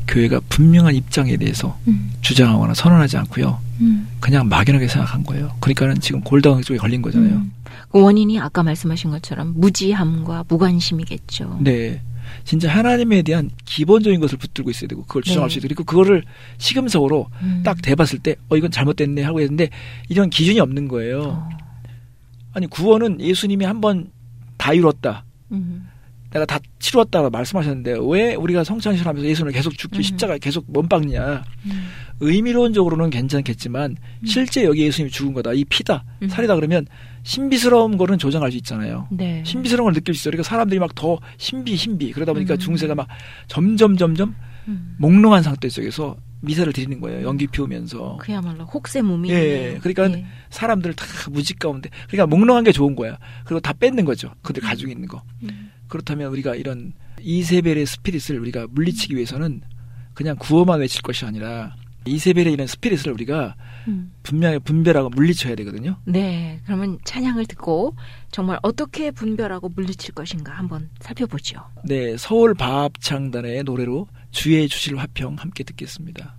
교회가 분명한 입장에 대해서 음. 주장하거나 선언하지 않고요. 음. 그냥 막연하게 생각한 거예요. 그러니까는 지금 골다공 쪽에 걸린 거잖아요. 음. 그 원인이 아까 말씀하신 것처럼 무지함과 무관심이겠죠. 네. 진짜 하나님에 대한 기본적인 것을 붙들고 있어야 되고 그걸 주장할 네. 수 있고 그리고 그거를 시금석으로 음. 딱 대봤을 때 어 이건 잘못됐네 하고 했는데 이런 기준이 없는 거예요. 어. 아니 구원은 예수님이 한번 다 이뤘다. 음. 내가 다 치루었다고 말씀하셨는데 왜 우리가 성찬식하면서 예수는 계속 죽기 음. 십자가에 계속 못 박냐? 음. 의미론적으로는 괜찮겠지만 실제 여기 예수님이 죽은 거다. 이 피다. 음. 살이다 그러면 신비스러운 거는 조정할 수 있잖아요. 네. 신비스러운 걸 느낄 수 있어요. 그러니까 사람들이 막 더 신비 신비 그러다 보니까 음. 중세가 막 점점 점점 음. 몽롱한 상태 속에서 미사를 드리는 거예요. 연기 피우면서. 그야말로 혹세무민. 예, 그러니까 사람들 다 무직 가운데 그러니까 몽롱한 게 좋은 거야. 그리고 다 뺏는 거죠. 그들 가지고 있는 거. 음. 그렇다면 우리가 이런 이세벨의 스피릿을 우리가 물리치기 위해서는 그냥 구호만 외칠 것이 아니라 이세벨의 이런 스피릿을 우리가 음. 분명히 분별하고 물리쳐야 되거든요. 네, 그러면 찬양을 듣고 정말 어떻게 분별하고 물리칠 것인가 한번 살펴보죠. 네, 서울 바합창단의 노래로 주의 주실 화평 함께 듣겠습니다.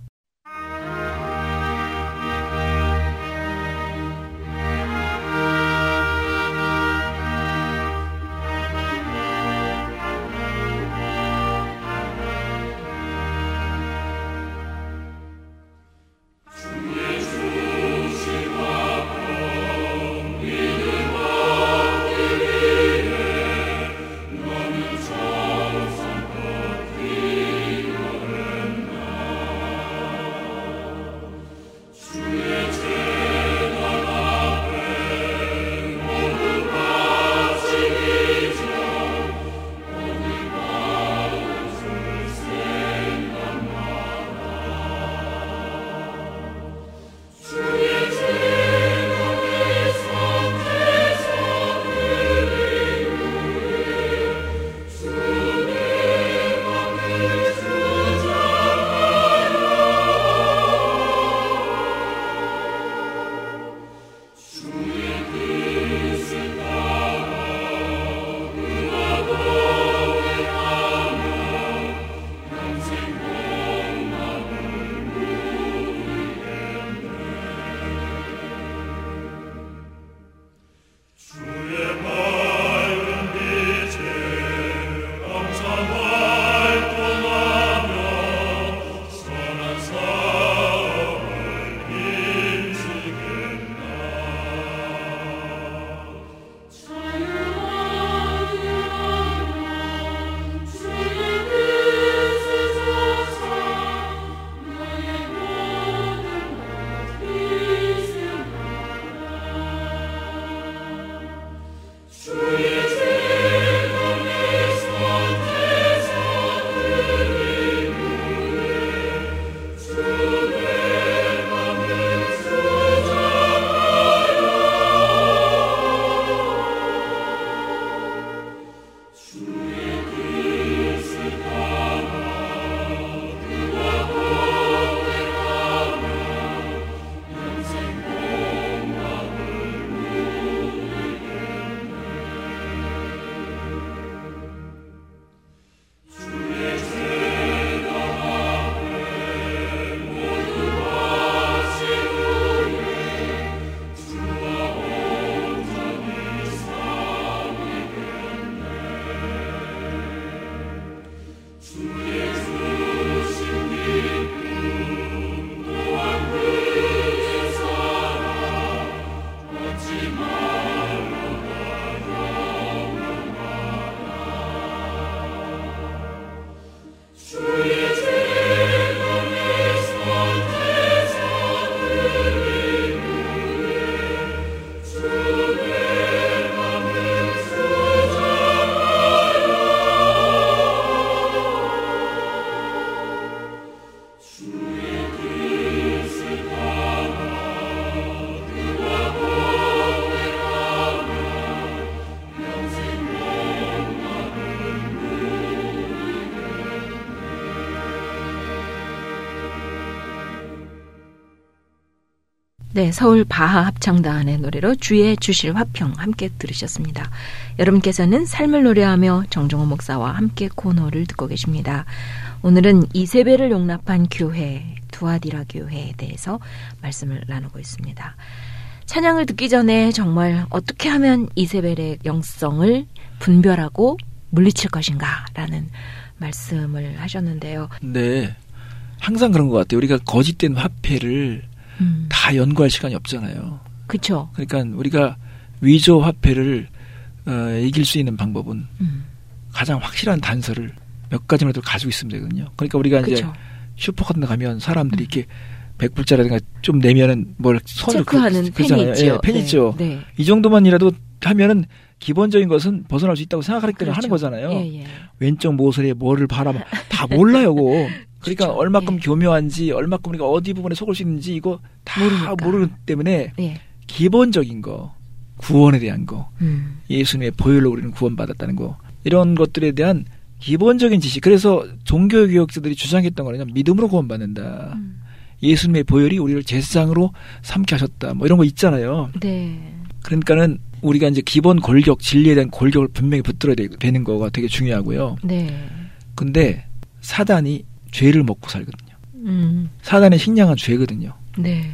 네, 서울 바하 합창단의 노래로 주의 주실 화평 함께 들으셨습니다. 여러분께서는 삶을 노래하며 정종호 목사와 함께 코너를 듣고 계십니다. 오늘은 이세배를 용납한 교회, 두아디라 교회에 대해서 말씀을 나누고 있습니다. 찬양을 듣기 전에 정말 어떻게 하면 이세벨의 영성을 분별하고 물리칠 것인가라는 말씀을 하셨는데요. 네. 항상 그런 것 같아요. 우리가 거짓된 화폐를 음, 다 연구할 시간이 없잖아요. 그쵸. 그러니까 우리가 위조 화폐를 어, 이길 수 있는 방법은 음, 가장 확실한 단서를 몇 가지라도 가지고 있으면 되거든요. 그러니까 우리가 이제 그렇죠. 슈퍼 같은 데 가면 사람들이 이렇게 100불짜리라든가 좀 내면은 뭘 손을 체크하는 그- 펜이. 있죠. 예, 펜 네, 있죠. 네. 이 정도만이라도 하면은 기본적인 것은 벗어날 수 있다고 생각하기 때문에 하는 그렇죠. 거잖아요. 예, 예. 왼쪽 모서리에 뭐를 바라면 다 몰라요, 그거. [LAUGHS] 그러니까 그렇죠. 얼마큼 예. 교묘한지, 얼마큼 우리가 어디 부분에 속을 수 있는지 이거 다 모르니까. 모르기 때문에 예. 기본적인 거, 구원에 대한 거, 음. 예수님의 보혈로 우리는 구원받았다는 거, 이런 것들에 대한 기본적인 지식. 그래서 종교교육자들이 주장했던 거는 믿음으로 구원받는다. 음. 예수님의 보혈이 우리를 제사장으로 삼게 하셨다. 뭐 이런 거 있잖아요. 네. 그러니까는 우리가 이제 기본 골격, 진리에 대한 골격을 분명히 붙들어야 되- 되는 거가 되게 중요하고요. 네. 근데 사단이 죄를 먹고 살거든요. 음. 사단의 식량은 죄거든요. 네.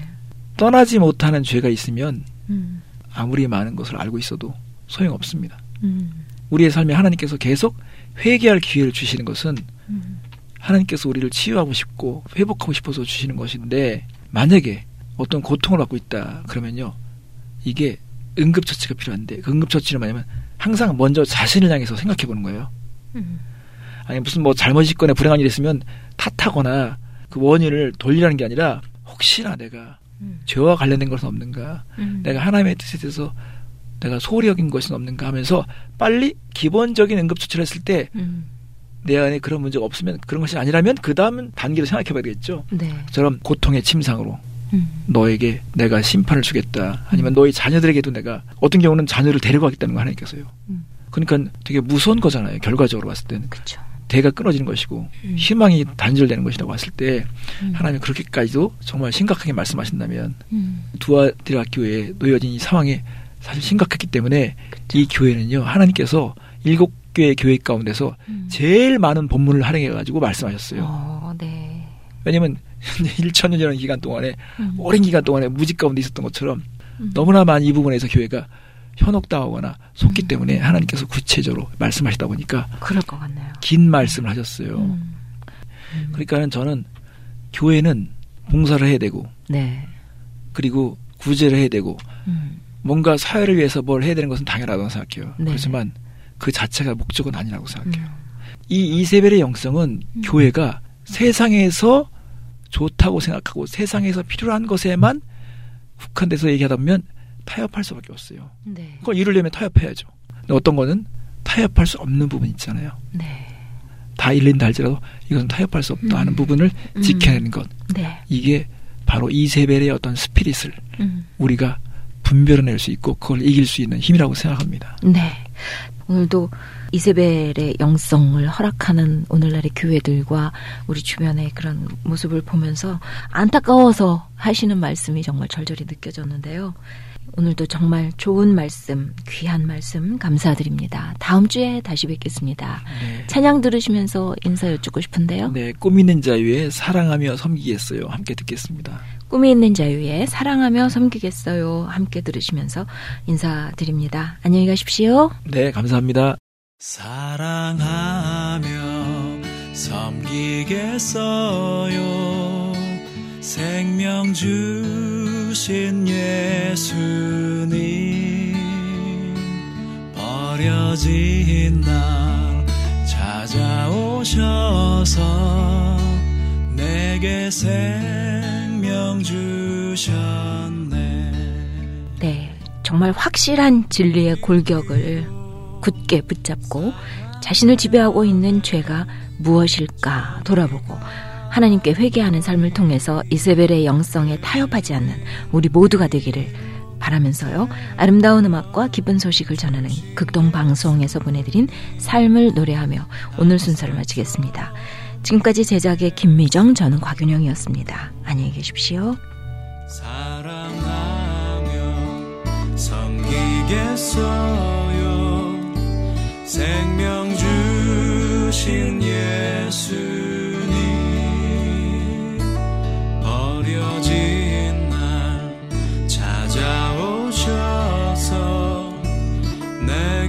떠나지 못하는 죄가 있으면 음. 아무리 많은 것을 알고 있어도 소용없습니다. 음. 우리의 삶에 하나님께서 계속 회개할 기회를 주시는 것은 음. 하나님께서 우리를 치유하고 싶고 회복하고 싶어서 주시는 것인데 만약에 어떤 고통을 받고 있다 그러면요 이게 응급처치가 필요한데 그 응급처치는 뭐냐면 항상 먼저 자신을 향해서 생각해 보는 거예요. 음. 아니 무슨 뭐 잘못이 있거나 불행한 일이 있으면 탓하거나 그 원인을 돌리라는 게 아니라 혹시나 내가 음. 죄와 관련된 것은 없는가 음. 내가 하나님의 뜻에 대해서 내가 소홀히 여긴 것은 없는가 하면서 빨리 기본적인 응급처치를 했을 때내 음. 안에 그런 문제가 없으면 그런 것이 아니라면 그 다음 단계를 생각해 봐야 되겠죠. 네. 저런 고통의 침상으로 음. 너에게 내가 심판을 주겠다. 아니면 너희 자녀들에게도 내가 어떤 경우는 자녀를 데려가겠다는 거 하나님께서요. 음. 그러니까 되게 무서운 거잖아요. 결과적으로 봤을 때는 그렇죠. 대가 끊어지는 것이고 음. 희망이 단절되는 것이라고 봤을 때 음. 하나님이 그렇게까지도 정말 심각하게 말씀하신다면 음. 두아디라 교회에 놓여진 이 상황이 사실 심각했기 때문에 이 교회는요 하나님께서 일곱 개의 교회 가운데서 음. 제일 많은 본문을 활용해 가지고 말씀하셨어요. 어, 네. 왜냐면 [LAUGHS] 1천 년이라는 기간 동안에 음. 오랜 기간 동안에 무직 가운데 있었던 것처럼 음. 너무나 많은 이 부분에서 교회가 현혹당하거나 속기 음. 때문에 하나님께서 구체적으로 말씀하시다 보니까 그럴 것 같네요. 긴 말씀을 하셨어요. 음. 음. 그러니까는 저는 교회는 봉사를 해야 되고 네. 그리고 구제를 해야 되고 음. 뭔가 사회를 위해서 뭘 해야 되는 것은 당연하다고 생각해요. 네. 그렇지만 그 자체가 목적은 아니라고 생각해요. 음. 이 이세벨의 영성은 음. 교회가 세상에서 좋다고 생각하고 세상에서 필요한 것에만 국한돼서 얘기하다 보면 타협할 수밖에 없어요. 네. 그걸 이루려면 타협해야죠. 근데 어떤 거는 타협할 수 없는 부분 있잖아요. 네. 다 일린다 할지라도 이것은 타협할 수 없다 하는 음. 부분을 음. 지켜내는 것. 네. 이게 바로 이세벨의 어떤 스피릿을 음. 우리가 분별해낼 수 있고 그걸 이길 수 있는 힘이라고 생각합니다. 네. 오늘도 이세벨의 영성을 허락하는 오늘날의 교회들과 우리 주변의 그런 모습을 보면서 안타까워서 하시는 말씀이 정말 절절히 느껴졌는데요. 오늘도 정말 좋은 말씀, 귀한 말씀 감사드립니다. 다음 주에 다시 뵙겠습니다. 네. 찬양 들으시면서 인사 여쭙고 싶은데요. 네, 꿈 있는 자유에 사랑하며 섬기겠어요. 함께 듣겠습니다. 꿈이 있는 자유에 사랑하며 섬기겠어요. 함께 들으시면서 인사드립니다. 안녕히 가십시오. 네, 감사합니다. 사랑하며 섬기겠어요 생명 주 신 예수님 버려진 날 찾아오셔서 내게 생명 주셨네. 네, 정말 확실한 진리의 골격을 굳게 붙잡고 자신을 지배하고 있는 죄가 무엇일까 돌아보고 하나님께 회개하는 삶을 통해서 이세벨의 영성에 타협하지 않는 우리 모두가 되기를 바라면서요. 아름다운 음악과 기쁜 소식을 전하는 극동 방송에서 보내드린 삶을 노래하며 오늘 순서를 마치겠습니다. 지금까지 제작의 김미정, 저는 곽윤영이었습니다. 안녕히 계십시오. 사랑하며 섬기겠어요 생명 주신 예수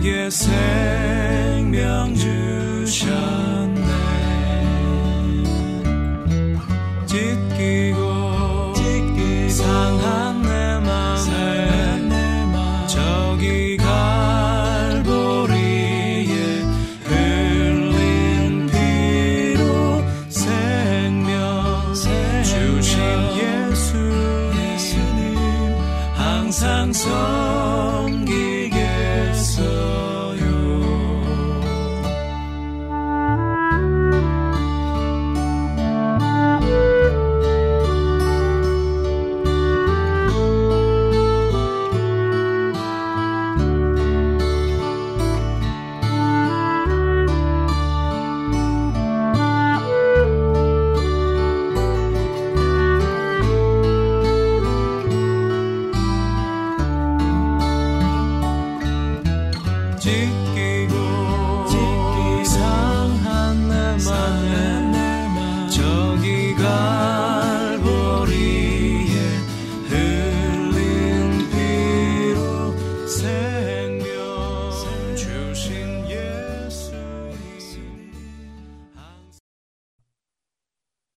내